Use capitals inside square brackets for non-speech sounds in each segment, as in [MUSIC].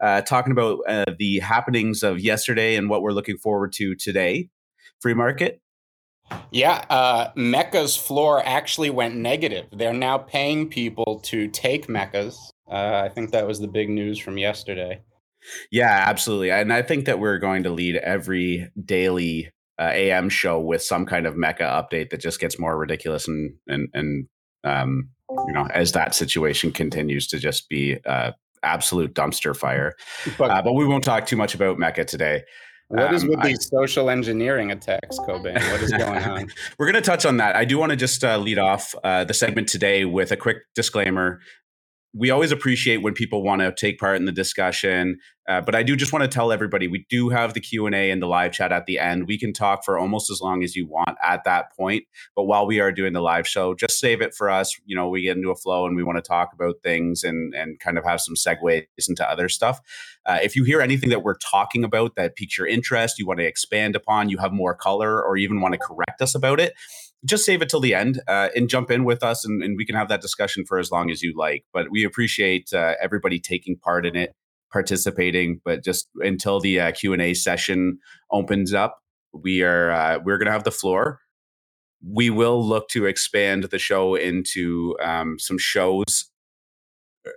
uh, talking about uh, the happenings of yesterday and what we're looking forward to today. Free market. Yeah, uh, Meka's floor actually went negative. They're now paying people to take Meka's. Uh, I think that was the big news from yesterday. Yeah, absolutely. And I think that we're going to lead every daily uh, AM show with some kind of Meka update that just gets more ridiculous and and and um, you know as that situation continues to just be uh, absolute dumpster fire. But, uh, but we won't talk too much about Meka today. What is um, with I, these social engineering attacks, Cobain? What is going on? [LAUGHS] We're going to touch on that. I do want to just uh, lead off uh, the segment today with a quick disclaimer we always appreciate when people want to take part in the discussion uh, but i do just want to tell everybody we do have the q&a and the live chat at the end. We can talk for almost as long as you want at that point but while we are doing the live show just save it for us. You know we get into a flow and we want to talk about things and and kind of have some segues into other stuff. Uh, if you hear anything that we're talking about that piques your interest you want to expand upon you have more color or even want to correct us about it just save it till the end uh, and jump in with us and, and, we can have that discussion for as long as you like. But we appreciate uh, everybody taking part in it participating. But just until the uh, q&a session opens up we are uh, we're going to have the floor. We will look to expand the show into um, some shows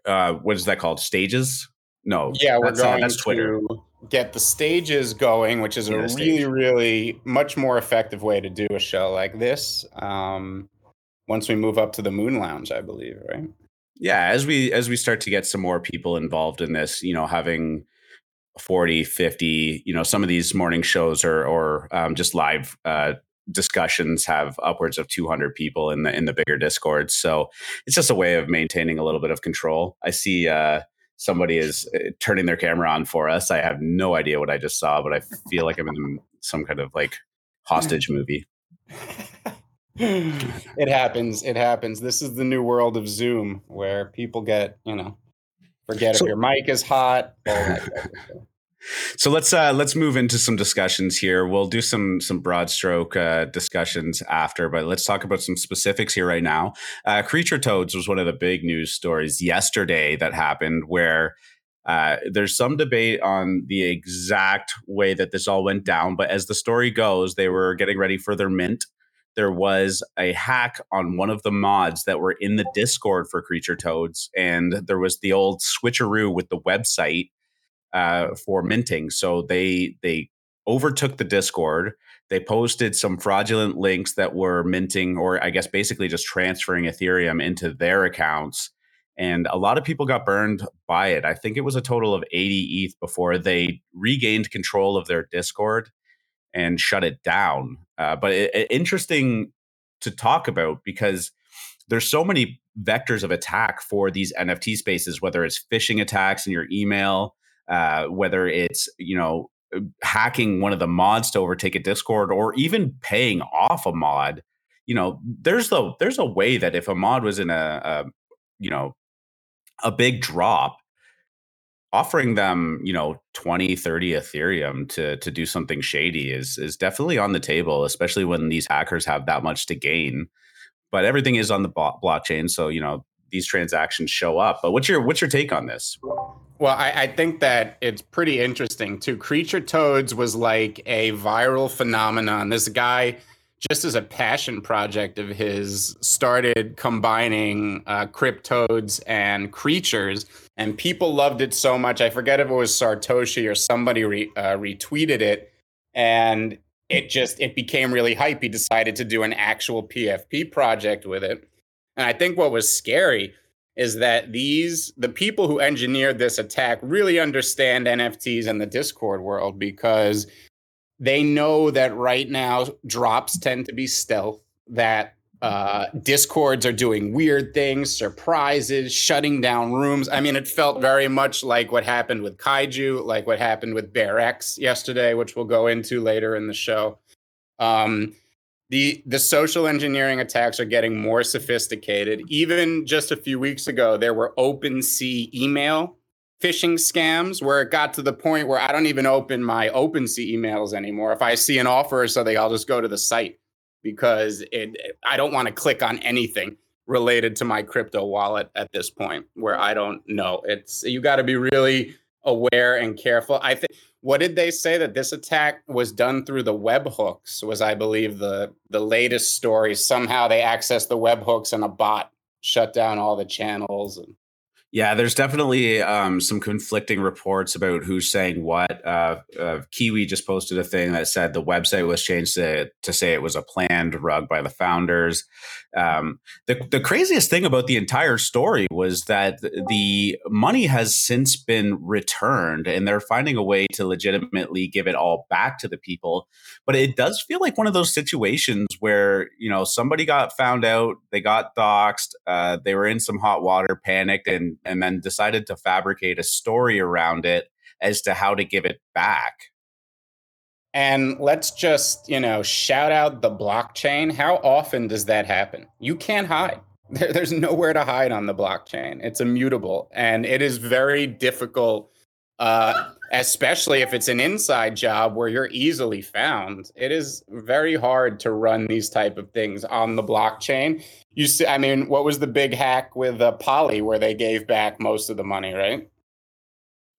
uh, what is that called? Stages no yeah we're uh, going that's twitter to get the stages going, which is a really, really much more effective way to do a show like this. Um, once we move up to the Moon Lounge, I believe, right? Yeah, as we as we start to get some more people involved in this, you know, having 40, 50, you know, some of these morning shows or or um, just live uh, discussions have upwards of 200 people in the in the bigger discords so it's just a way of maintaining a little bit of control i see uh somebody is uh, turning their camera on for us. I have no idea what I just saw, but I feel like I'm in some kind of like hostage [LAUGHS] movie. it happens. It happens. This is the new world of Zoom where people get, you know, forget so, if your mic is hot. So let's uh, let's move into some discussions here. We'll do some some broad stroke uh, discussions after, but let's talk about some specifics here right now. Uh, Creature Toads was one of the big news stories yesterday that happened, where uh, there's some debate on the exact way that this all went down. But as the story goes, they were getting ready for their mint. There was a hack on one of the mods that were in the Discord for Creature Toads, and there was the old switcheroo with the website uh, for minting. So they they overtook the Discord. They posted some fraudulent links that were minting, or I guess basically just transferring Ethereum into their accounts. And a lot of people got burned by it. I think it was a total of 80 ETH before they regained control of their Discord and shut it down. Uh, but it, it, interesting to talk about because there's so many vectors of attack for these NFT spaces, whether it's phishing attacks in your email, uh, whether it's you know hacking one of the mods to overtake a Discord or even paying off a mod. You know, there's the there's a way that if a mod was in a, a you know a big drop offering them you know 20 30 ethereum to to do something shady is is definitely on the table especially when these hackers have that much to gain but everything is on the blockchain so you know these transactions show up but what's your what's your take on this well, I, I, think that it's pretty interesting too. Creature Toads was like a viral phenomenon. This guy, just as a passion project of his, started combining uh, CrypToadz and creatures, and people loved it so much. I forget if it was Sartoshi or somebody re, uh, retweeted it, and it just it became really hype. He decided to do an actual PFP project with it, and I think what was scary is that these the people who engineered this attack really understand NFTs and the Discord world because they know that right now drops tend to be stealth, that uh, discords are doing weird things, surprises, shutting down rooms. I mean, it felt very much like what happened with Kaiju, like what happened with Bear X yesterday, which we'll go into later in the show. Um, the the social engineering attacks are getting more sophisticated. Even just a few weeks ago, there were OpenSea email phishing scams where it got to the point where I don't even open my OpenSea emails anymore. If I see an offer or something, I'll just go to the site because it I don't want to click on anything related to my crypto wallet at this point where I don't know. It's you got to be really aware and careful. I think what did they say that this attack was done through the webhooks was I believe the the latest story. Somehow they accessed the webhooks and a bot shut down all the channels and yeah, there's definitely um, some conflicting reports about who's saying what. Uh, uh, Kiwi just posted a thing that said the website was changed to, to say it was a planned rug by the founders. Um, the, the craziest thing about the entire story was that the money has since been returned and they're finding a way to legitimately give it all back to the people. But it does feel like one of those situations where, you know, somebody got found out, they got doxxed, uh, they were in some hot water, panicked, and and then decided to fabricate a story around it as to how to give it back. And let's just, you know, shout out the blockchain. How often does that happen? You can't hide. [LAUGHS] There's nowhere to hide on the blockchain. It's immutable and it is very difficult uh, especially if it's an inside job where you're easily found. It is very hard to run these type of things on the blockchain. You see, I mean, what was the big hack with uh, Poly where they gave back most of the money, right?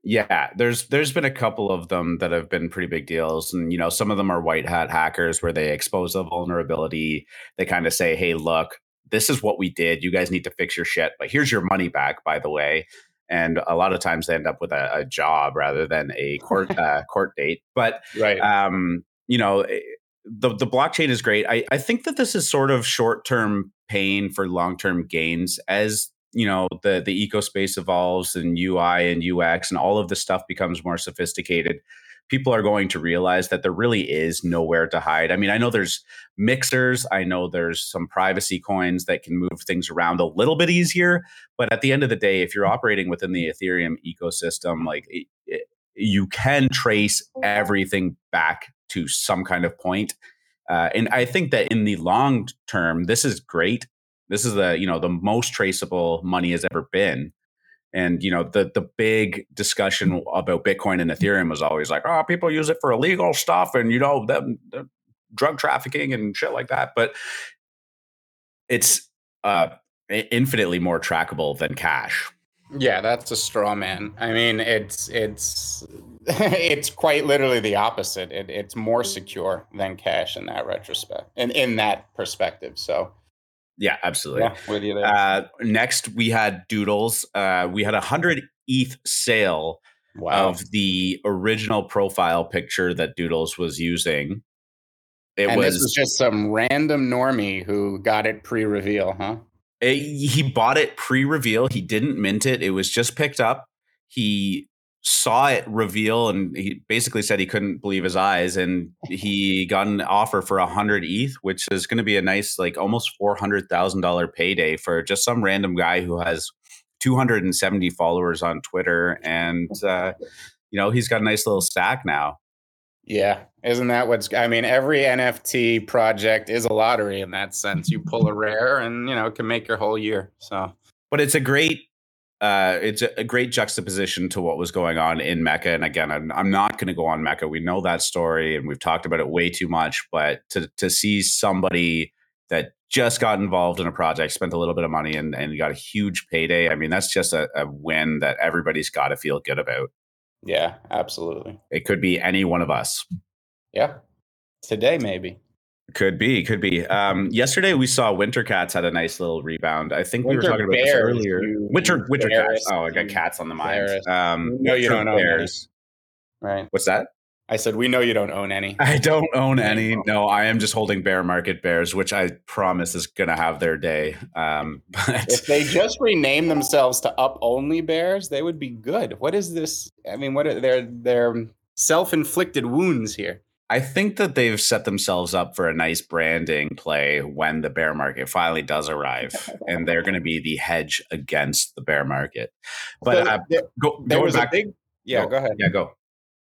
Yeah, there's there's been a couple of them that have been pretty big deals, and you know some of them are white hat hackers where they expose a vulnerability. They kind of say, "Hey, look, this is what we did. You guys need to fix your shit, but here's your money back." By the way, and a lot of times they end up with a, a job rather than a court [LAUGHS] uh, court date. But right, um, you know, eh, the the blockchain is great. I I think that this is sort of short term pain for long term gains as you know the the eco space evolves and UI and UX and all of the stuff becomes more sophisticated people are going to realize that there really is nowhere to hide. I mean, I know there's mixers, I know there's some privacy coins that can move things around a little bit easier, but at the end of the day, if you're operating within the Ethereum ecosystem, like it, it, you can trace everything back to some kind of point. Uh, and I think that in the long term, this is great. This is the you know the most traceable money has ever been. And you know the the big discussion about Bitcoin and Ethereum was always like, oh, people use it for illegal stuff, and you know them drug trafficking and shit like that. But it's uh, infinitely more trackable than cash. Yeah, that's a straw man. I mean, it's it's [LAUGHS] it's quite literally the opposite. It, it's more secure than cash in that retrospect, and in that perspective. So yeah, absolutely. Yeah, with you there. Uh, next, we had Doodles. Uh, we had a hundred ETH sale wow. of the original profile picture that Doodles was using. It and was, this was just some random normie who got it pre-reveal, huh? It, he bought it pre-reveal. He didn't mint it. It was just picked up. He saw it reveal and he basically said he couldn't believe his eyes and [LAUGHS] he got an offer for a hundred ETH, which is going to be a nice like almost four hundred thousand dollar payday for just some random guy who has two hundred and seventy followers on Twitter and uh, you know he's got a nice little stack now. Yeah, isn't that what's? I mean, every NFT project is a lottery in that sense. You pull a rare, and you know it can make your whole year. So, but it's a great uh, it's a, great juxtaposition to what was going on in Meka. And again, I'm, I'm not going to go on Meka. We know that story and we've talked about it way too much. But to to see somebody that just got involved in a project, spent a little bit of money, and, and got a huge payday. I mean, that's just a, a win that everybody's got to feel good about. Yeah, absolutely. It could be any one of us. Yeah. Today, maybe. Could be, could be. Um, yesterday we saw Winter Cats had a nice little rebound. I think Winter we were talking about this earlier. Winter Winter Cats. Oh, I got cats on the mind. Um, no, you don't own bears. Right. What's that? I said we know you don't own any. I don't own any. No, I am just holding bear market bears, which I promise is going to have their day. Um, [LAUGHS] but if they just rename themselves to up only bears, they would be good. What is this? I mean, what are their their self inflicted wounds here? I think that they've set themselves up for a nice branding play when the bear market finally does arrive, [LAUGHS] and they're going to be the hedge against the bear market. But so uh, there, go, there was back, a big, yeah, go, go, ahead. Yeah, go.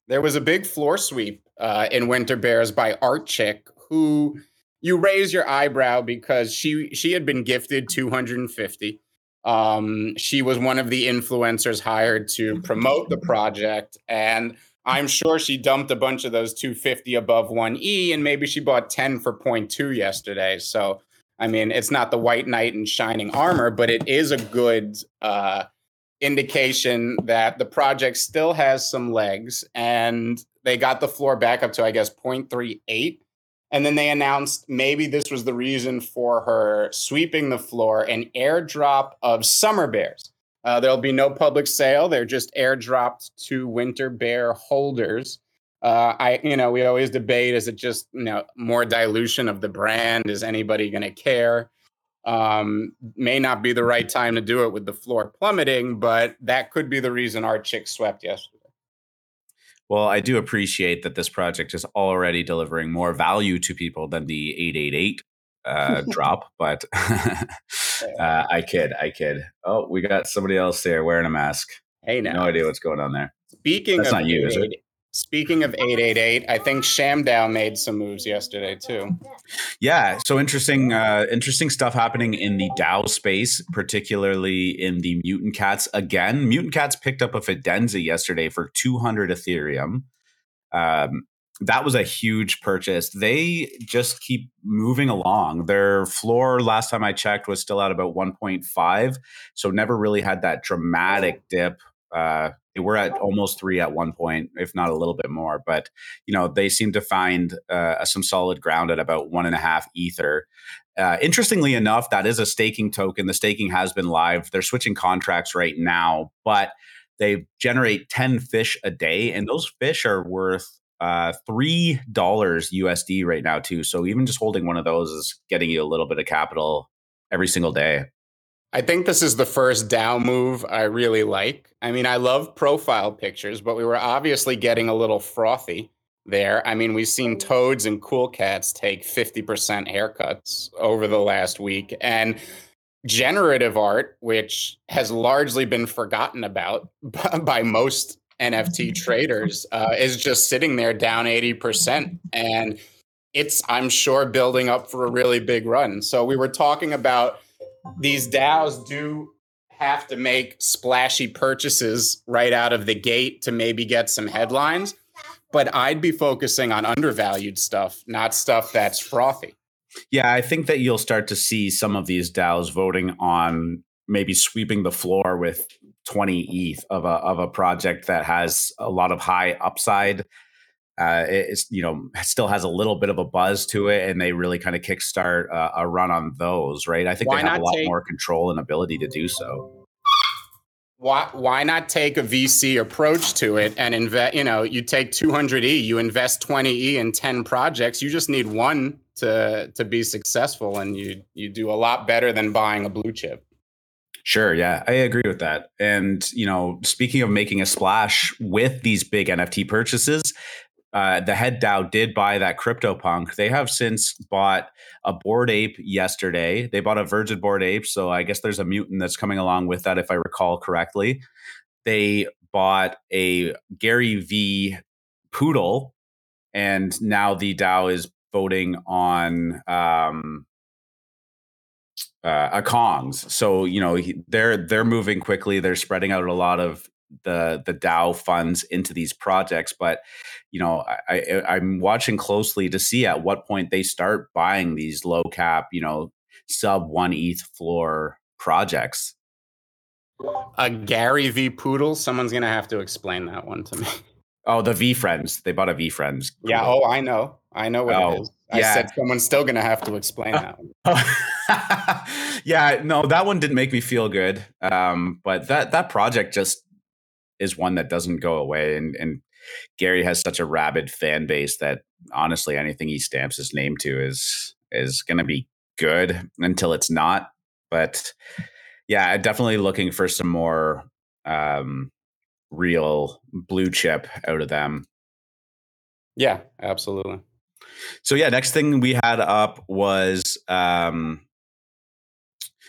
There was a big floor sweep uh, in Winter Bears by Art Chick, who you raise your eyebrow because she she had been gifted 250. Um, she was one of the influencers hired to promote the project and I'm sure she dumped a bunch of those 250 above 1E and maybe she bought 10 for 0.2 yesterday. So, I mean, it's not the white knight in shining armor, but it is a good uh, indication that the project still has some legs and they got the floor back up to, I guess, 0.38. And then they announced maybe this was the reason for her sweeping the floor an airdrop of summer bears. Uh, there'll be no public sale. They're just airdropped to winter bear holders. Uh, I, you know, we always debate: is it just, you know, more dilution of the brand? Is anybody going to care? Um, may not be the right time to do it with the floor plummeting, but that could be the reason our chicks swept yesterday. Well, I do appreciate that this project is already delivering more value to people than the 888 uh, drop, but [LAUGHS] uh, I kid, I kid. Oh, we got somebody else there wearing a mask. Hey, now. No idea what's going on there. Speaking That's of not you, is it? Speaking of 888, I think Shamdow made some moves yesterday too. Yeah, so interesting, uh, interesting stuff happening in the DAO space, particularly in the Mutant Cats. Again, Mutant Cats picked up a Fidenza yesterday for 200 Ethereum. Um, that was a huge purchase. They just keep moving along. Their floor, last time I checked, was still at about 1.5, so never really had that dramatic dip. Uh, they were at almost three at one point, if not a little bit more. But you know, they seem to find uh, some solid ground at about one and a half ether. Uh, interestingly enough, that is a staking token. The staking has been live. They're switching contracts right now, but they generate 10 fish a day, and those fish are worth uh, three dollars USD right now too. So even just holding one of those is getting you a little bit of capital every single day. I think this is the first DAO move I really like. I mean, I love profile pictures, but we were obviously getting a little frothy there. I mean, we've seen Toads and Cool Cats take 50% haircuts over the last week. And generative art, which has largely been forgotten about [LAUGHS] by most NFT traders, uh, is just sitting there down 80%. And it's, I'm sure, building up for a really big run. So we were talking about these DAOs do have to make splashy purchases right out of the gate to maybe get some headlines. But I'd be focusing on undervalued stuff, not stuff that's frothy. Yeah, I think that you'll start to see some of these DAOs voting on maybe sweeping the floor with 20 ETH of a of a project that has a lot of high upside uh, it's you know still has a little bit of a buzz to it, and they really kind of kickstart uh, a run on those, right? I think why they have a lot take, more control and ability to do so. Why why not take a VC approach to it and invest? You know, you take 200e, you invest 20e in 10 projects. You just need one to to be successful, and you you do a lot better than buying a blue chip. Sure. Yeah, I agree with that. And, you know, speaking of making a splash with these big NFT purchases, uh, the head DAO did buy that CryptoPunk. They have since bought a Bored Ape yesterday. They bought a Virgin Bored Ape, so I guess there's a mutant that's coming along with that, if I recall correctly. They bought a Gary V Poodle, and now the DAO is voting on um, uh, a Kongs. So you know they're they're moving quickly. They're spreading out a lot of the the DAO funds into these projects. But you know, I, I I'm watching closely to see at what point they start buying these low cap, you know, sub one ETH floor projects. A Gary V Poodle. Someone's gonna have to explain that one to me. [LAUGHS] Oh, the VeeFriends. They bought a VeeFriends. Yeah. Oh, I know. I know what oh, it is. I yeah. said someone's still gonna have to explain that one. [LAUGHS] yeah, no, that one didn't make me feel good. Um, but that that project just is one that doesn't go away. And, and Gary has such a rabid fan base that honestly, anything he stamps his name to is is going to be good until it's not. But yeah, definitely looking for some more um, real blue chip out of them. Yeah, absolutely. So yeah, next thing we had up was um,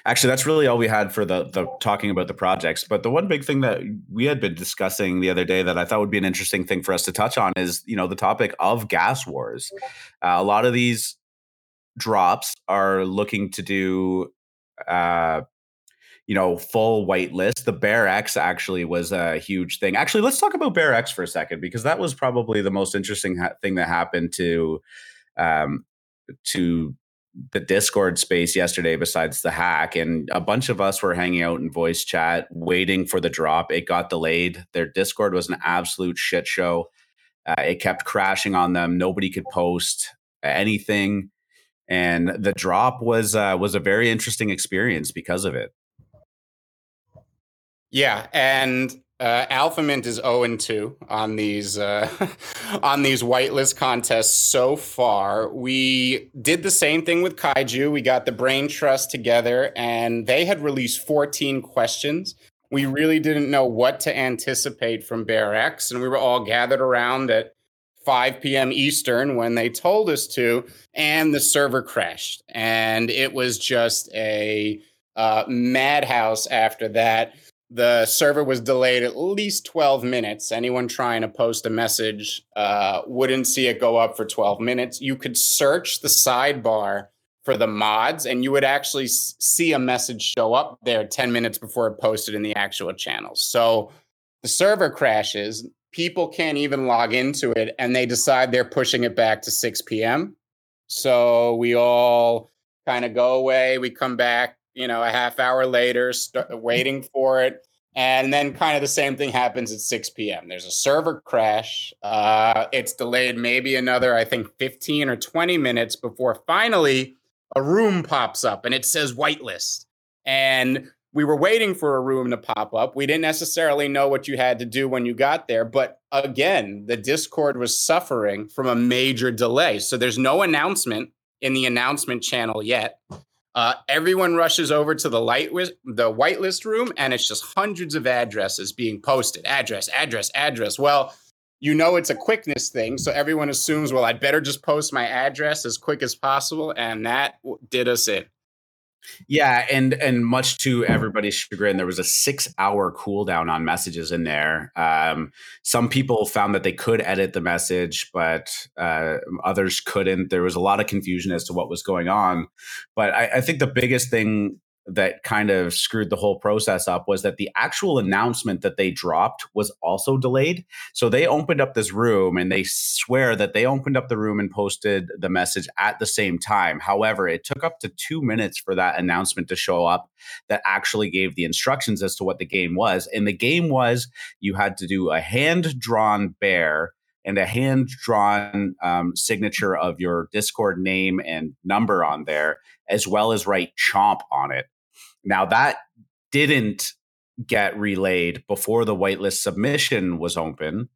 actually that's really all we had for the the talking about the projects but the one big thing that we had been discussing the other day that i thought would be an interesting thing for us to touch on is you know the topic of gas wars uh, a lot of these drops are looking to do uh you know full whitelist the bear x actually was a huge thing actually let's talk about bear x for a second because that was probably the most interesting ha- thing that happened to um to the Discord space yesterday besides the hack, and a bunch of us were hanging out in voice chat waiting for the drop. It got delayed. Their Discord was an absolute shit show. Uh, it kept crashing on them. Nobody could post anything, and the drop was uh, was a very interesting experience because of it. Yeah, and uh, AlphaMint is 0 and 2 on these uh, [LAUGHS] on these whitelist contests so far. We did the same thing with Kaiju. We got the Brain Trust together, and they had released 14 questions. We really didn't know what to anticipate from Bear X, and we were all gathered around at 5 p.m. Eastern when they told us to, and the server crashed, and it was just a uh, madhouse after that the server was delayed at least 12 minutes. Anyone trying to post a message uh, wouldn't see it go up for 12 minutes. You could search the sidebar for the mods, and you would actually see a message show up there 10 minutes before it posted in the actual channels. So the server crashes, people can't even log into it, and they decide they're pushing it back to 6 p.m. So we all kind of go away. We come back you know, a half hour later, start waiting for it. And then kind of the same thing happens at 6 p.m. There's a server crash. Uh, it's delayed maybe another, I think, 15 or 20 minutes before finally a room pops up and it says whitelist. And we were waiting for a room to pop up. We didn't necessarily know what you had to do when you got there. But again, the Discord was suffering from a major delay. So there's no announcement in the announcement channel yet. Uh, everyone rushes over to the light the whitelist room, and it's just hundreds of addresses being posted. Address, address, address. Well, you know it's a quickness thing, so everyone assumes, well, I'd better just post my address as quick as possible, and that did us in. Yeah, and and much to everybody's chagrin, there was a six-hour cooldown on messages in there. Um, some people found that they could edit the message, but uh, others couldn't. There was a lot of confusion as to what was going on. But I, I think the biggest thing that kind of screwed the whole process up was that the actual announcement that they dropped was also delayed. So they opened up this room and they swear that they opened up the room and posted the message at the same time. However, it took up to two minutes for that announcement to show up that actually gave the instructions as to what the game was. And the game was you had to do a hand drawn bear and a hand drawn um, signature of your Discord name and number on there, as well as write chomp on it. Now that didn't get relayed before the whitelist submission was open,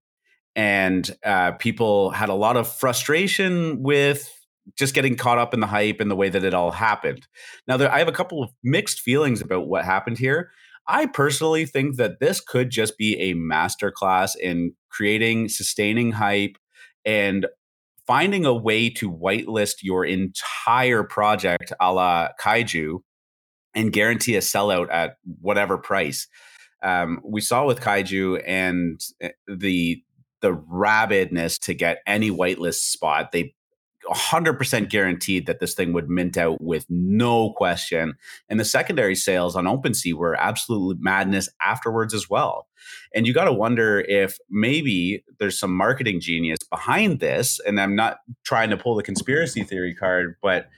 and uh, people had a lot of frustration with just getting caught up in the hype and the way that it all happened. Now, there, I have a couple of mixed feelings about what happened here. I personally think that this could just be a masterclass in creating, sustaining hype, and finding a way to whitelist your entire project a la Kaiju and guarantee a sellout at whatever price. Um, we saw with Kaiju and eh, the the rabidness to get any whitelist spot. They 100% guaranteed that this thing would mint out with no question. And the secondary sales on OpenSea were absolute madness afterwards as well. And you got to wonder if maybe there's some marketing genius behind this. And I'm not trying to pull the conspiracy theory card, but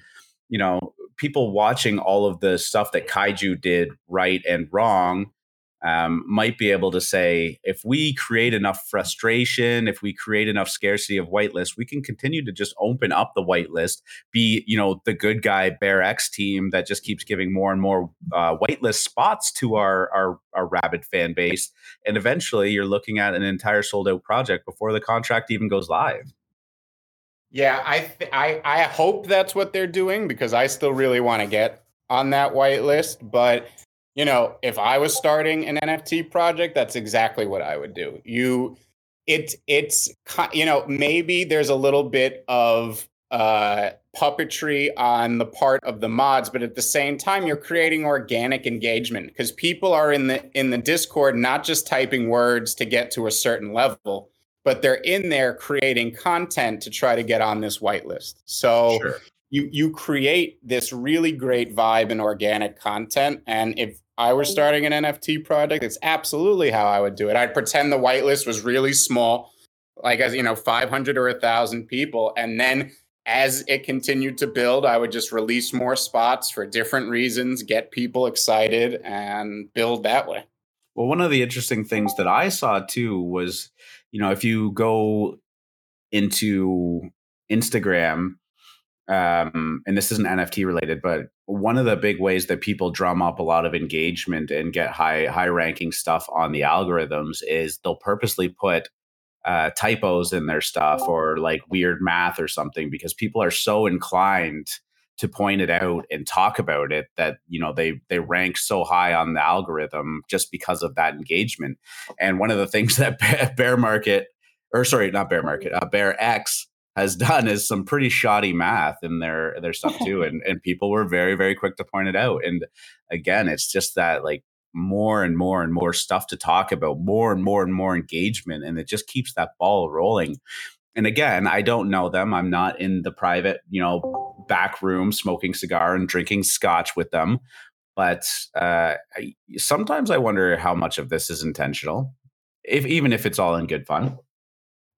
you know, people watching all of the stuff that Kaiju did right and wrong um, might be able to say, if we create enough frustration, if we create enough scarcity of whitelist, we can continue to just open up the whitelist, be you know the good guy BearX team that just keeps giving more and more uh, whitelist spots to our, our our rabid fan base, and eventually you're looking at an entire sold out project before the contract even goes live. Yeah, I th- I I hope that's what they're doing because I still really want to get on that white list. But you know, if I was starting an NFT project, that's exactly what I would do. You, it it's you know maybe there's a little bit of uh, puppetry on the part of the mods, but at the same time, you're creating organic engagement because people are in the in the Discord not just typing words to get to a certain level but they're in there creating content to try to get on this whitelist. So sure. you you create this really great vibe and organic content. And if I were starting an NFT project, it's absolutely how I would do it. I'd pretend the whitelist was really small, like as you know, 500 or a thousand people, and then as it continued to build, I would just release more spots for different reasons, get people excited, and build that way. Well, one of the interesting things that I saw too was, you know, if you go into Instagram, um, and this isn't NFT related, but one of the big ways that people drum up a lot of engagement and get high high ranking stuff on the algorithms is they'll purposely put uh, typos in their stuff or like weird math or something because people are so inclined to point it out and talk about it that you know they they rank so high on the algorithm just because of that engagement. And one of the things [LAUGHS] that bear market or sorry not bear market uh, bear x has done is some pretty shoddy math in their their stuff too [LAUGHS] and and people were very very quick to point it out. And again it's just that like more and more and more stuff to talk about more and more and more engagement and it just keeps that ball rolling. And again i don't know them. I'm not in the private you know back room smoking cigar and drinking scotch with them but uh, I, sometimes i wonder how much of this is intentional if even if it's all in good fun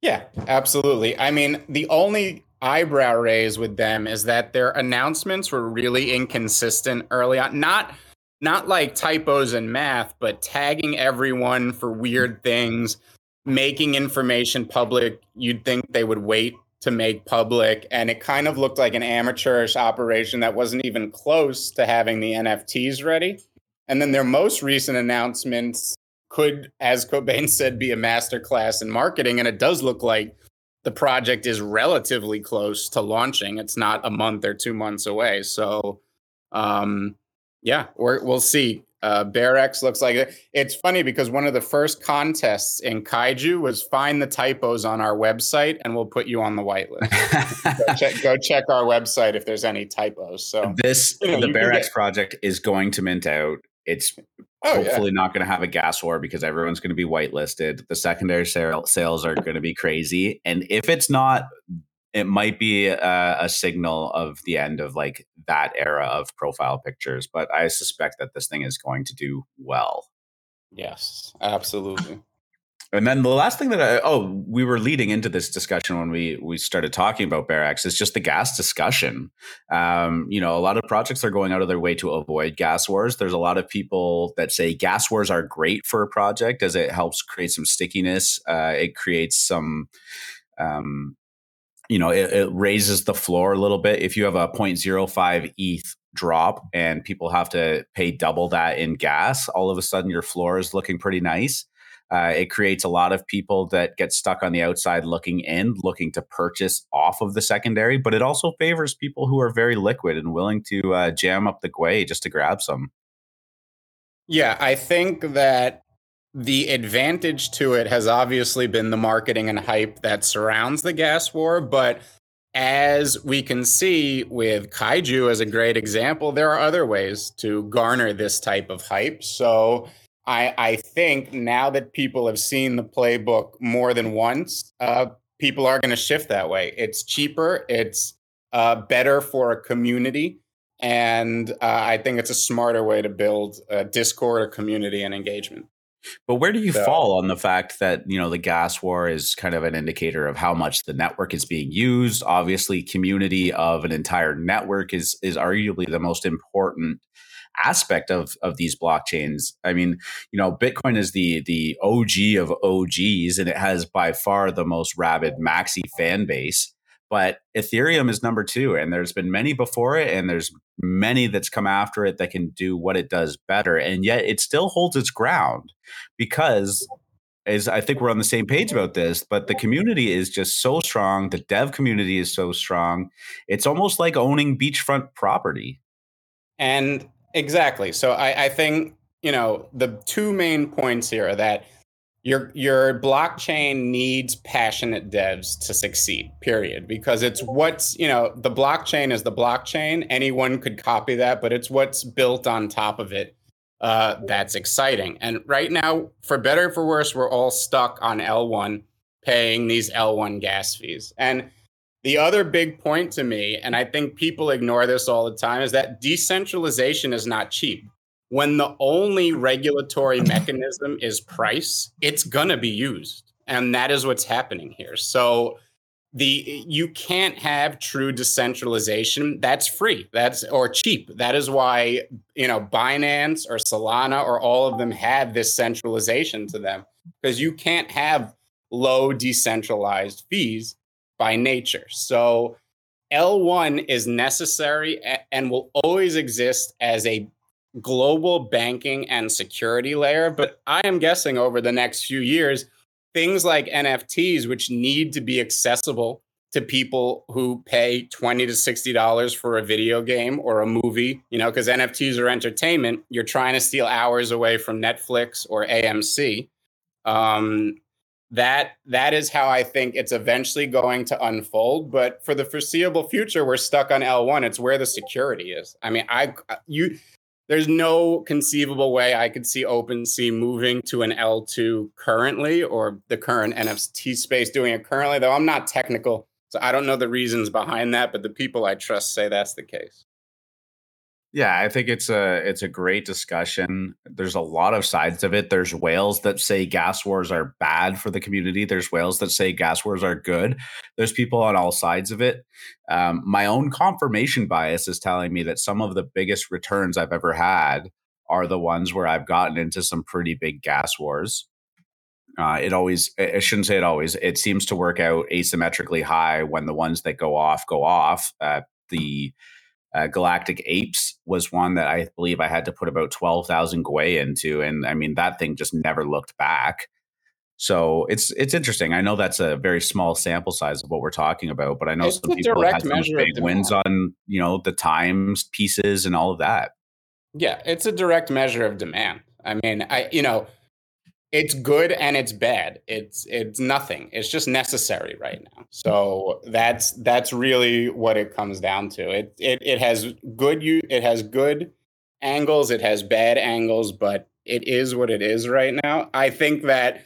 yeah, absolutely. I mean, the only eyebrow raise with them is that their announcements were really inconsistent early on. Not not like typos in math, but tagging everyone for weird things, making information public you'd think they would wait to make public and it kind of looked like an amateurish operation that wasn't even close to having the NFTs ready. And then their most recent announcements could, as Cobain [LAUGHS] said, be a masterclass in marketing. And it does look like the project is relatively close to launching. It's not a month or two months away. So, um, yeah, we will see. Uh, looks like it. It's funny because one of the first contests in Kaiju was find the typos on our website and we'll put you on the whitelist. go, [LAUGHS] check, go check our website if there's any typos. So this you know, the BearX get- project is going to mint out. It's oh, hopefully yeah. not going to have a gas war because everyone's going to be whitelisted. The secondary sales are going to be crazy, and if it's not, it might be a, a, signal of the end of like that era of profile pictures. But I suspect that this thing is going to do well. Yes, absolutely. And then the last thing that I oh we were leading into this discussion when we we started talking about BearX is just the gas discussion. Um, you know, a lot of projects are going out of their way to avoid gas wars. There's a lot of people that say gas wars are great for a project as it helps create some stickiness. Uh, it creates some. Um, you know, it, it raises the floor a little bit. If you have a 0.05 ETH drop and people have to pay double that in gas, all of a sudden your floor is looking pretty nice. Uh, it creates a lot of people that get stuck on the outside looking in, looking to purchase off of the secondary, but it also favors people who are very liquid and willing to uh, jam up the Gwei just to grab some. Yeah, I think that the advantage to it has obviously been the marketing and hype that surrounds the gas war, but as we can see with kaiju as a great example, there are other ways to garner this type of hype. So I, I think now that people have seen the playbook more than once, uh, people are going to shift that way. It's cheaper, it's uh, better for a community. And uh, I think it's a smarter way to build a Discord, a community, and engagement. But where do you so, fall on the fact that you know the gas war is kind of an indicator of how much the network is being used? Obviously, community of an entire network is is arguably the most important aspect of of these blockchains. I mean, you know, Bitcoin is the the OG of OGs, and it has by far the most rabid maxi fan base. But Ethereum is number two, and there's been many before it, and there's many that's come after it that can do what it does better, and yet it still holds its ground because is I think we're on the same page about this, but the community is just so strong. The dev community is so strong. It's almost like owning beachfront property. And Exactly. So I, I think you know the two main points here are that your your blockchain needs passionate devs to succeed period. Because it's what's you know the blockchain is the blockchain. Anyone could copy that but it's what's built on top of it uh, that's exciting. And right now for better for worse we're all stuck on l1 paying these l1 gas fees. And the other big point to me, and I think people ignore this all the time, is that decentralization is not cheap. When the only regulatory mechanism is price, it's going to be used. And that is what's happening here. So the you can't have true decentralization that's free that's or cheap that is why you know binance or solana or all of them have this centralization to them because you can't have low decentralized fees by nature so l1 is necessary and will always exist as a global banking and security layer but i am guessing over the next few years things like NFTs, which need to be accessible to people who pay 20 to 60 dollars for a video game or a movie you know because nfts are entertainment. You're trying to steal hours away from netflix or amc um, that that is how i think it's eventually going to unfold but for the foreseeable future we're stuck on l1 it's where the security is. I mean i you there's no conceivable way I could see OpenSea moving to an L2 currently or the current NFT space doing it currently, though I'm not technical. So I don't know the reasons behind that, but the people I trust say that's the case. Yeah, I think it's a it's a great discussion. There's a lot of sides of it. There's whales that say gas wars are bad for the community. There's whales that say gas wars are good. There's people on all sides of it. Um, my own confirmation bias is telling me that some of the biggest returns I've ever had are the ones where I've gotten into some pretty big gas wars. Uh, it always, I shouldn't say it always, it seems to work out asymmetrically high when the ones that go off go off. Uh, the uh, Galactic Apes was one that I believe I had to put about 12,000 Gwei into. And I mean, that thing just never looked back. So it's it's interesting. I know that's a very small sample size of what we're talking about, but I know it's some people have had some big wins on you know the times pieces and all of that. Yeah, it's a direct measure of demand. I mean, I you know, it's good and it's bad. It's it's nothing. It's just necessary right now. So that's that's really what it comes down to. It it it has good you it has good angles, it has bad angles, but it is what it is right now. I think that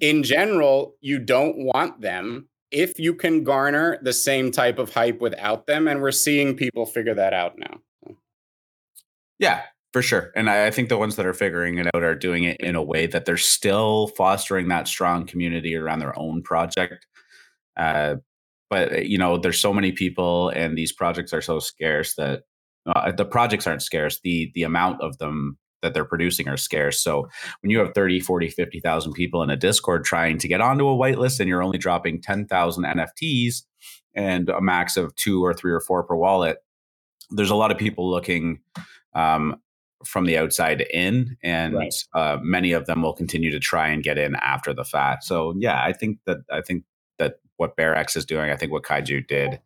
in general, you don't want them if you can garner the same type of hype without them and we're seeing people figure that out now. Yeah, for sure. And I, I, think the ones that are figuring it out are doing it in a way that they're still fostering that strong community around their own project. Uh, but uh, you know, there's so many people, and these projects are so scarce that uh, the projects aren't scarce. The the amount of them that they're producing are scarce. So when you have 30, 40, 50,000 people in a Discord trying to get onto a whitelist and you're only dropping 10,000 NFTs and a max of two or three or four per wallet, there's a lot of people looking um, from the outside in, and right. uh, many of them will continue to try and get in after the fact. So yeah, I think that I think that what BearX is doing, I think what Kaiju did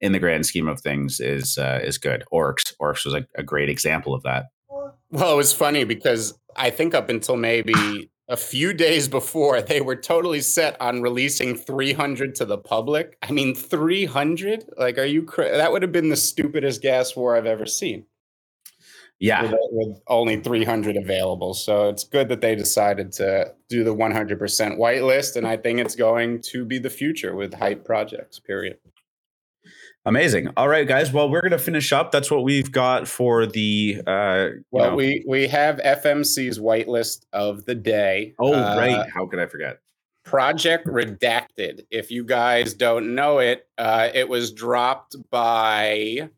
in the grand scheme of things is uh, is good. Orcs, Orcs was a, a great example of that. Well, it was funny because I think up until maybe a few days before, they were totally set on releasing 300 to the public. I mean, 300? Like, are you cra- that would have been the stupidest gas war I've ever seen. Yeah. With, with, only 300 available. So it's good that they decided to do the 100% whitelist. And I think it's going to be the future with hype projects, period. Amazing. All right, guys. Well, we're going to finish up. That's what we've got for the. Uh, well, know. we we have FMC's whitelist of the day. Oh, uh, right. How could I forget? Project Redacted. If you guys don't know it, uh, it was dropped by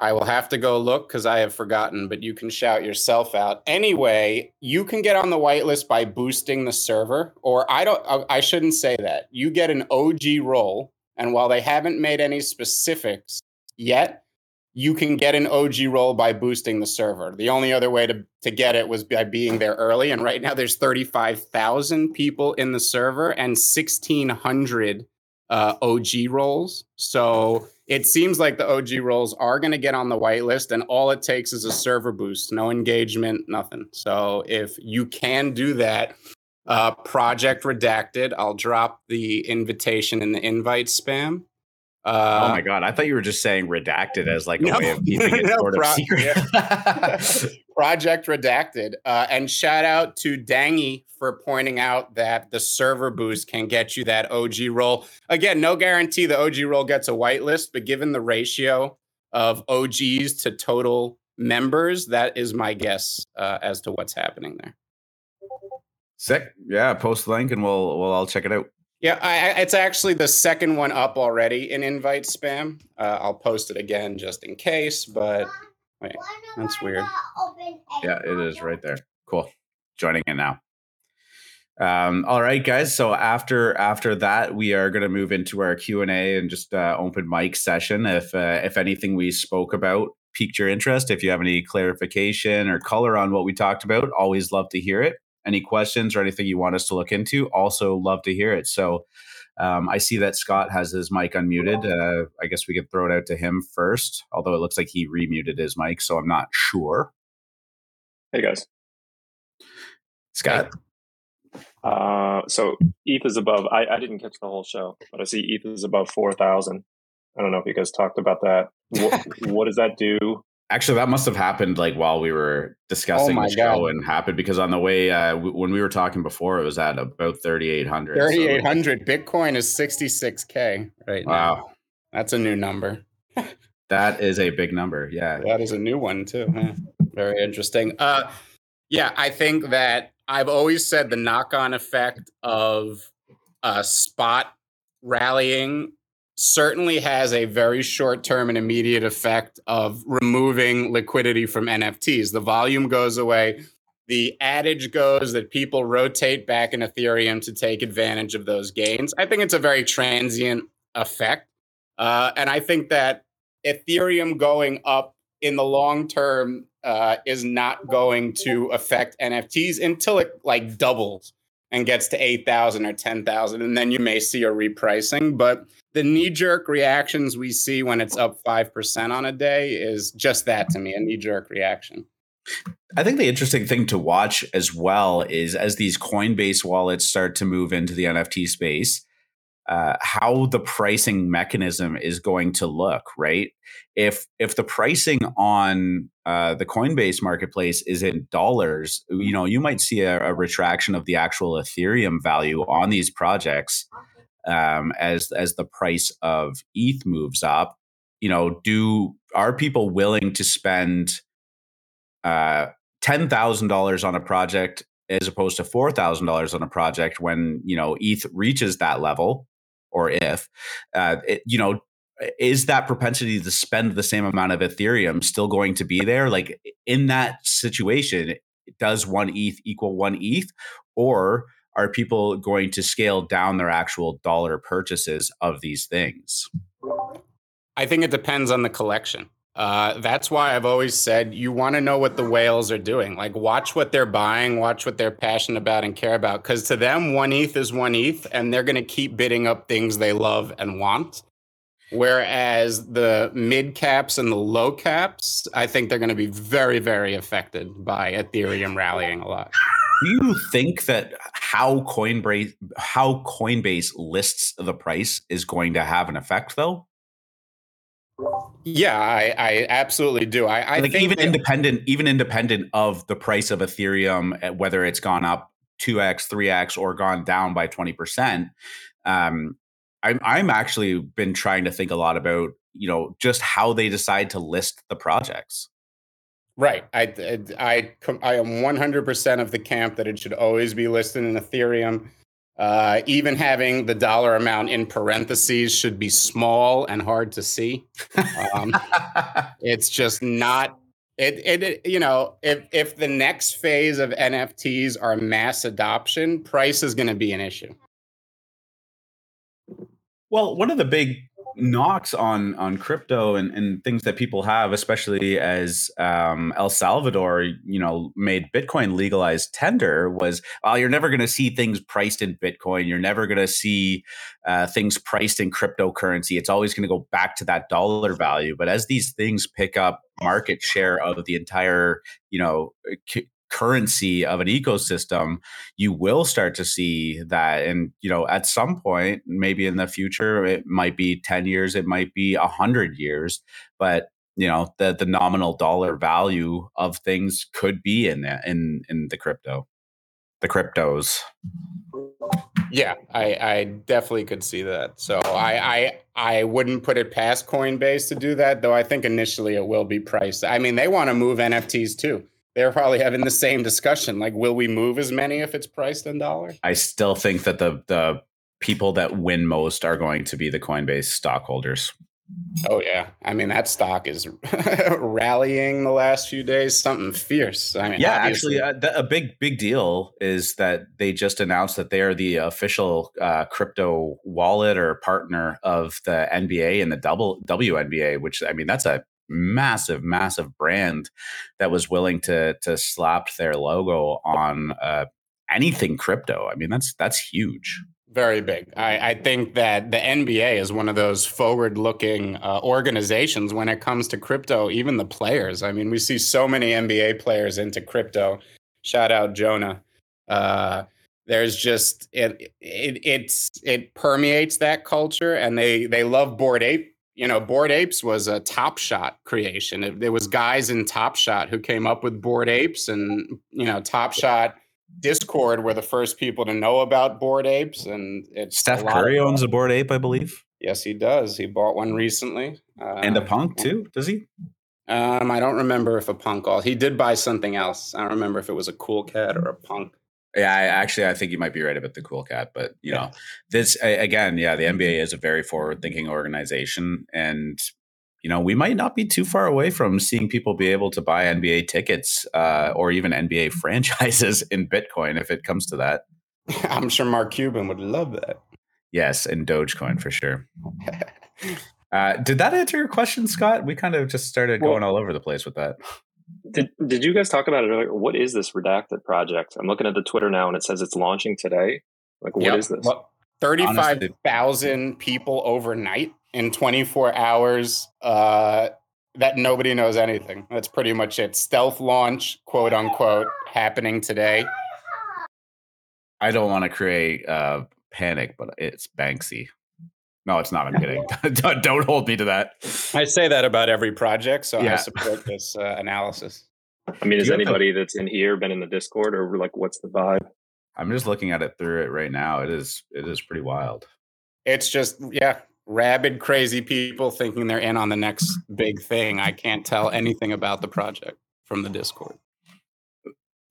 I will have to go look because I have forgotten, but you can shout yourself out. Anyway, you can get on the whitelist by boosting the server, or I don't, I shouldn't say that. You get an OG role, and while they haven't made any specifics yet, you can get an OG role by boosting the server. The only other way to, to get it was by being there early. And right now there's 35,000 people in the server and 1,600 uh, OG roles. So it seems like the OG roles are going to get on the whitelist, and all it takes is a server boost, no engagement, nothing. So if you can do that, uh, Project Redacted, I'll drop the invitation in the invite spam. Uh, oh my god! I thought you were just saying redacted as like a no, way of keeping it [LAUGHS] no, sort of secret. Yeah. [LAUGHS] [LAUGHS] Project Redacted, uh, and shout out to Dangy for pointing out that the server boost can get you that OG role. Again, no guarantee the OG role gets a whitelist, but given the ratio of OGs to total members, that is my guess uh, as to what's happening there. Sick. Yeah, post link and we'll we'll all check it out. Yeah, I, it's actually the second one up already in invite spam. Uh, I'll post it again just in case, but wait, that's weird. Yeah, it is right there. Cool. Joining in now. Um, all right, guys. So after after that, we are going to move into our Q and A and just uh, open mic session. If uh, if anything we spoke about piqued your interest, if you have any clarification or color on what we talked about, always love to hear it any questions or anything you want us to look into, also love to hear it. So um, I see that Scott has his mic unmuted. Uh, I guess we could throw it out to him first, although it looks like he remuted his mic, so I'm not sure. Hey guys, Scott. Uh, so ETH is above. I, I didn't catch the whole show, but I see ETH is above four thousand. I don't know if you guys talked about that. What, [LAUGHS] what does that do Actually, that must have happened like while we were discussing oh the show God. and happened because on the way uh, w- when we were talking before, it was at about thirty eight hundred. Thirty eight hundred. So. Bitcoin is sixty six k right wow. now. That's a new number. [LAUGHS] that is a big number. Yeah, that is a new one too. Very interesting. Uh, yeah, I think that I've always said the knock on effect of uh, spot rallying certainly has a very short term and immediate effect of removing liquidity from NFTs. The volume goes away. The adage goes that people rotate back in Ethereum to take advantage of those gains. I think it's a very transient effect. Uh, and I think that Ethereum going up in the long term uh, is not going to affect NFTs until it like doubles and gets to 8,000 or 10,000. And then you may see a repricing. But the knee jerk reactions we see when it's up 5% on a day is just that to me a knee jerk reaction. I think the interesting thing to watch as well is as these Coinbase wallets start to move into the NFT space, uh, how the pricing mechanism is going to look, right? If if the pricing on uh, the Coinbase marketplace is in dollars, you know, you might see a, a retraction of the actual Ethereum value on these projects um, as as the price of ETH moves up. You know, do are people willing to spend uh, ten thousand dollars on a project as opposed to four thousand dollars on a project when you know ETH reaches that level? or if, uh, it, you know, is that propensity to spend the same amount of Ethereum still going to be there? Like in that situation, does one ETH equal one ETH, or are people going to scale down their actual dollar purchases of these things? I think it depends on the collection. Uh, that's why I've always said you want to know what the whales are doing. Like, watch what they're buying, watch what they're passionate about and care about. Because to them, one ETH is one ETH, and they're going to keep bidding up things they love and want. Whereas the mid caps and the low caps, I think they're going to be very, very affected by Ethereum rallying a lot. Do you think that how Coinbase how Coinbase lists the price is going to have an effect, though? Yeah, I, I absolutely do. I, I like even that- independent, even independent of the price of Ethereum, eh, whether it's gone up two x, three x, or gone down by twenty percent. Um, I'm I'm actually been trying to think a lot about you know just how they decide to list the projects. Right. I I I, am 100% of the camp that it should always be listed in Ethereum. Uh, even having the dollar amount in parentheses should be small and hard to see. Um, [LAUGHS] it's just not. It, it, it, you know, if if the next phase of NFTs are mass adoption, price is going to be an issue. Well, one of the big knocks on on crypto and, and things that people have, especially as um, El Salvador, you know, made Bitcoin legalized tender, was oh, you're never going to see things priced in Bitcoin. You're never going to see uh, things priced in cryptocurrency. It's always going to go back to that dollar value. But as these things pick up market share of the entire, you know, currency of an ecosystem, you will start to see that. And, you know, at some point, maybe in the future, it might be 10 years, it might be 100 years, but you know the the nominal dollar value of things could be in the, in in the crypto the cryptos. Yeah i i definitely could see that. So i i i wouldn't put it past coinbase to do that though i think initially it will be priced. I mean they want to move nfts too they're probably having the same discussion. Like, will we move as many if it's priced in dollars? I still think that the the people that win most are going to be the Coinbase stockholders. Oh yeah, I mean that stock is [LAUGHS] rallying the last few days. Something fierce. I mean, yeah, actually, uh, a big big deal is that they just announced that they are the official uh, crypto wallet or partner of the NBA and the double WNBA. Which I mean, that's a massive, massive brand that was willing to to slap their logo on uh, anything crypto. I mean, that's that's huge. Very big. I, I, think that the NBA is one of those forward looking uh, organizations when it comes to crypto, even the players. I mean, we see so many NBA players into crypto. Shout out Jonah. Uh, there's just it, it it's it permeates that culture and they they love bored ape you know bored apes was a top shot creation it, there was guys in top shot who came up with bored apes and you know top shot Discord were the first people to know about bored apes, and it's Steph Curry owns a bored ape, I believe. Yes, he does. He bought one recently, uh, and a punk too. Does he? Um, I don't remember if a punk all. He did buy something else. I don't remember if it was a cool cat or a punk. Yeah, I, actually, I think you might be right about the cool cat, but you yeah. know, this again, yeah, the NBA is a very forward-thinking organization, and you know, we might not be too far away from seeing people be able to buy NBA tickets uh, or even NBA [LAUGHS] franchises in Bitcoin if it comes to that. [LAUGHS] I'm sure Mark Cuban would love that. Yes, in Dogecoin for sure. [LAUGHS] uh, did that answer your question, Scott? We kind of just started well, going all over the place with that. Did Did you guys talk about it earlier? What is this redacted project? I'm looking at the Twitter now, and it says it's launching today. Like, what yep. is this? Well, Thirty-five thousand people overnight in 24 hours uh, that nobody knows anything. That's pretty much it. Stealth launch, quote unquote, happening today. I don't want to create uh, panic, but it's Banksy. No, it's not. I'm kidding. [LAUGHS] don't, don't, hold me to that. I say that about every project, so yeah. I support this uh, analysis. I mean, has anybody that's in here been in the Discord, or like, what's the vibe? I'm just looking at it through it right now. It is it is pretty wild. It's just yeah, rabid, crazy people thinking they're in on the next big thing. I can't tell anything about the project from the Discord.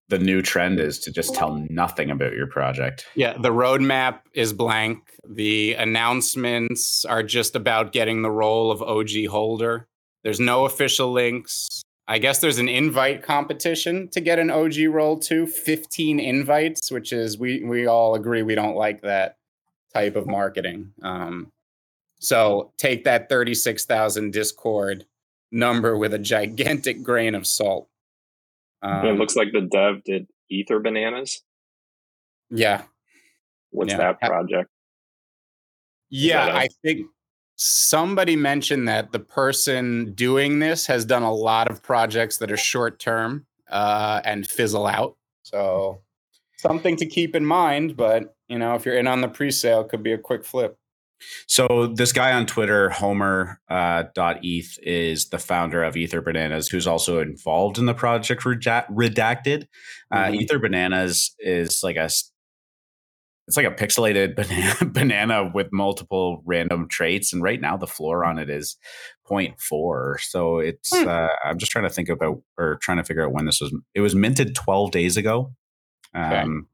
The new trend is to just tell nothing about your project. Yeah, the roadmap is blank. The announcements are just about getting the role of OG holder. There's no official links. I guess there's an invite competition to get an OG role too. 15 invites, which is we we all agree we don't like that type of marketing. Um, so take that 36,000 Discord number with a gigantic grain of salt. Um, it looks like the dev did Ether Bananas. Yeah. What's yeah. that project? Yeah, that I think somebody mentioned that the person doing this has done a lot of projects that are short term uh, and fizzle out. So something to keep in mind. But you know, if you're in on the pre-sale, could be a quick flip. So this guy on Twitter, Homer uh, .eth, is the founder of Ether Bananas, who's also involved in the project Redacted. Uh, mm-hmm. Ether Bananas is like a it's like a pixelated [LAUGHS] banana, banana with multiple random traits, and right now the floor on it is 0.4. So it's hmm. uh, I'm just trying to think about or trying to figure out when this was. It was minted 12 days ago. Um, okay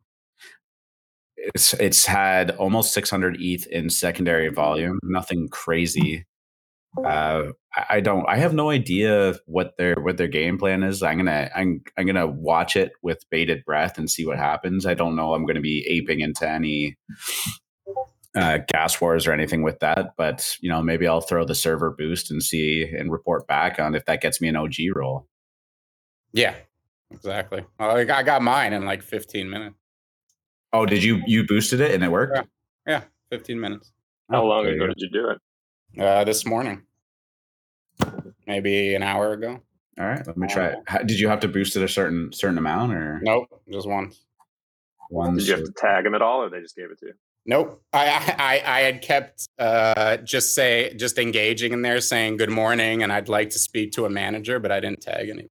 it's it's had almost 600 ETH in secondary volume. Nothing crazy. Uh, I don't. I have no idea what their what their game plan is. I'm gonna I'm I'm gonna watch it with bated breath and see what happens. I don't know. I'm gonna be aping into any uh, gas wars or anything with that, but you know maybe I'll throw the server boost and see and report back on if that gets me an OG role. Yeah, exactly. I got mine in like 15 minutes. Oh, did you you boosted it and it worked? Yeah, yeah 15 minutes. How oh, long ago did you do it? Uh, this morning, maybe an hour ago. All right, let me try it. How, did you have to boost it a certain certain amount or? Nope, just once. Once. Did you have to tag them at all, or they just gave it to you? Nope. I I I had kept uh, just say just engaging in there, saying good morning, and I'd like to speak to a manager, but I didn't tag any.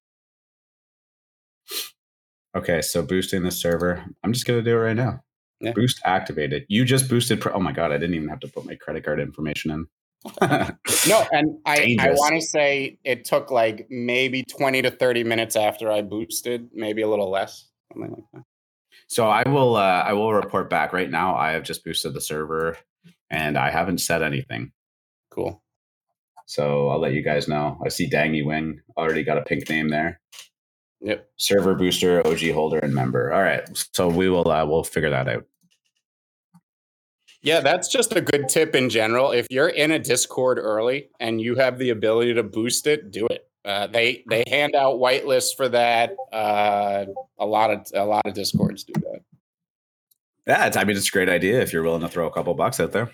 Okay, so boosting the server. I'm just gonna do it right now. Yeah. Boost activated. You just boosted. Pro- oh my god, I didn't even have to put my credit card information in. [LAUGHS] no, and I, I want to say it took like maybe 20 to 30 minutes after I boosted, maybe a little less, something like that. So I will uh, I will report back right now. I have just boosted the server and I haven't said anything. Cool. So I'll let you guys know. I see Dangy Wing already got a pink name there. Yep. Server booster, OG holder, and member. All right. So we will uh, we'll figure that out. Yeah, that's just a good tip in general. If you're in a Discord early and you have the ability to boost it, do it. Uh, they they hand out whitelists for that. Uh, a lot of a lot of Discords do that. Yeah, I mean it's a great idea if you're willing to throw a couple bucks out there.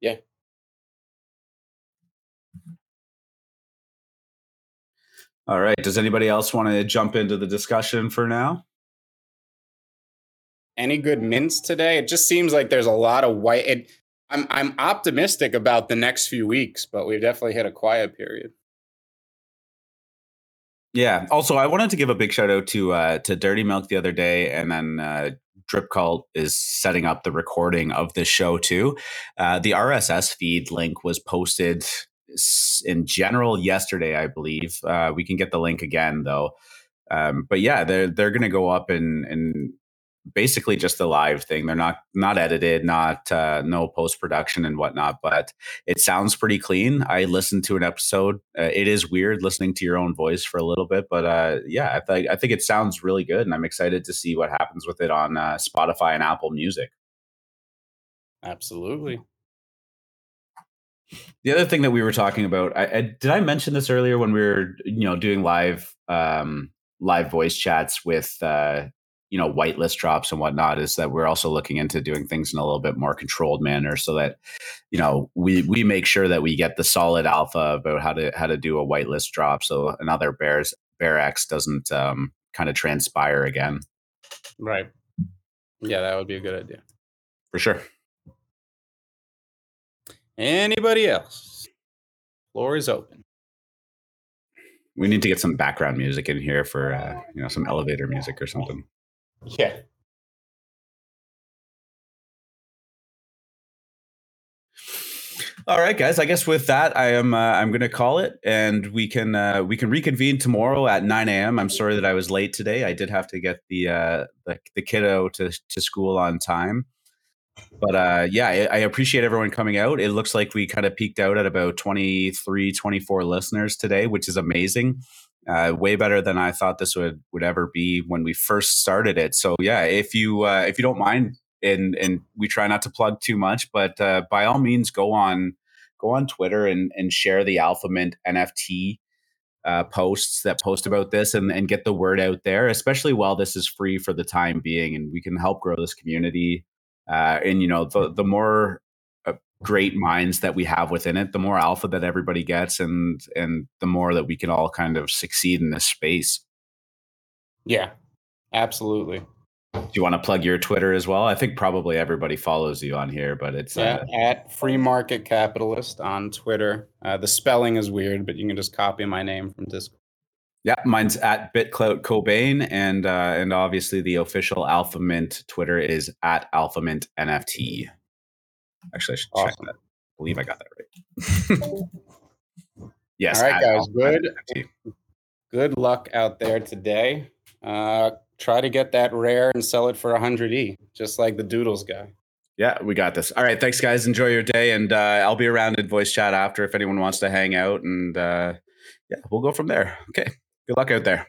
Yeah. All right. Does anybody else want to jump into the discussion for now? Any good mints today? It just seems like there's a lot of white. It, I'm I'm optimistic about the next few weeks, but we've definitely hit a quiet period. Yeah. Also, I wanted to give a big shout out to uh, to Dirty Milk the other day, and then uh, Drip Cult is setting up the recording of this show too. Uh, the RSS feed link was posted in general yesterday, I believe. Uh, we can get the link again though. Um, but yeah, they're they're going to go up and and basically just the live thing. They're not not edited, not uh, no post production and whatnot. But it sounds pretty clean. I listened to an episode. Uh, it is weird listening to your own voice for a little bit, but uh, yeah, I think I think it sounds really good, and I'm excited to see what happens with it on uh, Spotify and Apple Music. Absolutely. The other thing that we were talking about, I, I, did I mention this earlier when we were, you know, doing live um, live voice chats with uh, you know whitelist drops and whatnot is that we're also looking into doing things in a little bit more controlled manner so that you know we we make sure that we get the solid alpha about how to how to do a whitelist drop so another bears bear x doesn't um, kind of transpire again. Right. Yeah that would be a good idea. For sure anybody else floor is open we need to get some background music in here for uh, you know some elevator music or something yeah. All right, guys. I guess with that, I am uh, I'm going to call it, and we can uh, we can reconvene tomorrow at 9 a.m. I'm sorry that I was late today. I did have to get the uh, the, the kiddo to to school on time, but uh, yeah, I, I appreciate everyone coming out. It looks like we kind of peaked out at about 23, 24 listeners today, which is amazing uh, way better than I thought this would would ever be when we first started it. So yeah, if you uh, if you don't mind, and and we try not to plug too much, but uh, by all means, go on go on Twitter and and share the AlphaMint NFT uh, posts that post about this and, and get the word out there, especially while this is free for the time being, and we can help grow this community. Uh, and you know, the the more great minds that we have within it, the more alpha that everybody gets, and and the more that we can all kind of succeed in this space. Yeah, absolutely. Do you want to plug your Twitter as well? I think probably everybody follows you on here, but it's yeah, uh, at Free Market Capitalist on Twitter. Uh, the spelling is weird, but you can just copy my name from Discord. Yeah, mine's at BitClout Cobain, and uh, and obviously the official AlphaMint Twitter is at AlphaMint NFT. Actually, I should awesome. check that. I believe I got that right. [LAUGHS] yes. All right, guys. Good. Good luck out there today. Uh, try to get that rare and sell it for 100e, just like the Doodles guy. Yeah, we got this. All right, thanks, guys. Enjoy your day, and uh, I'll be around in voice chat after if anyone wants to hang out, and uh, yeah, we'll go from there. Okay, good luck out there.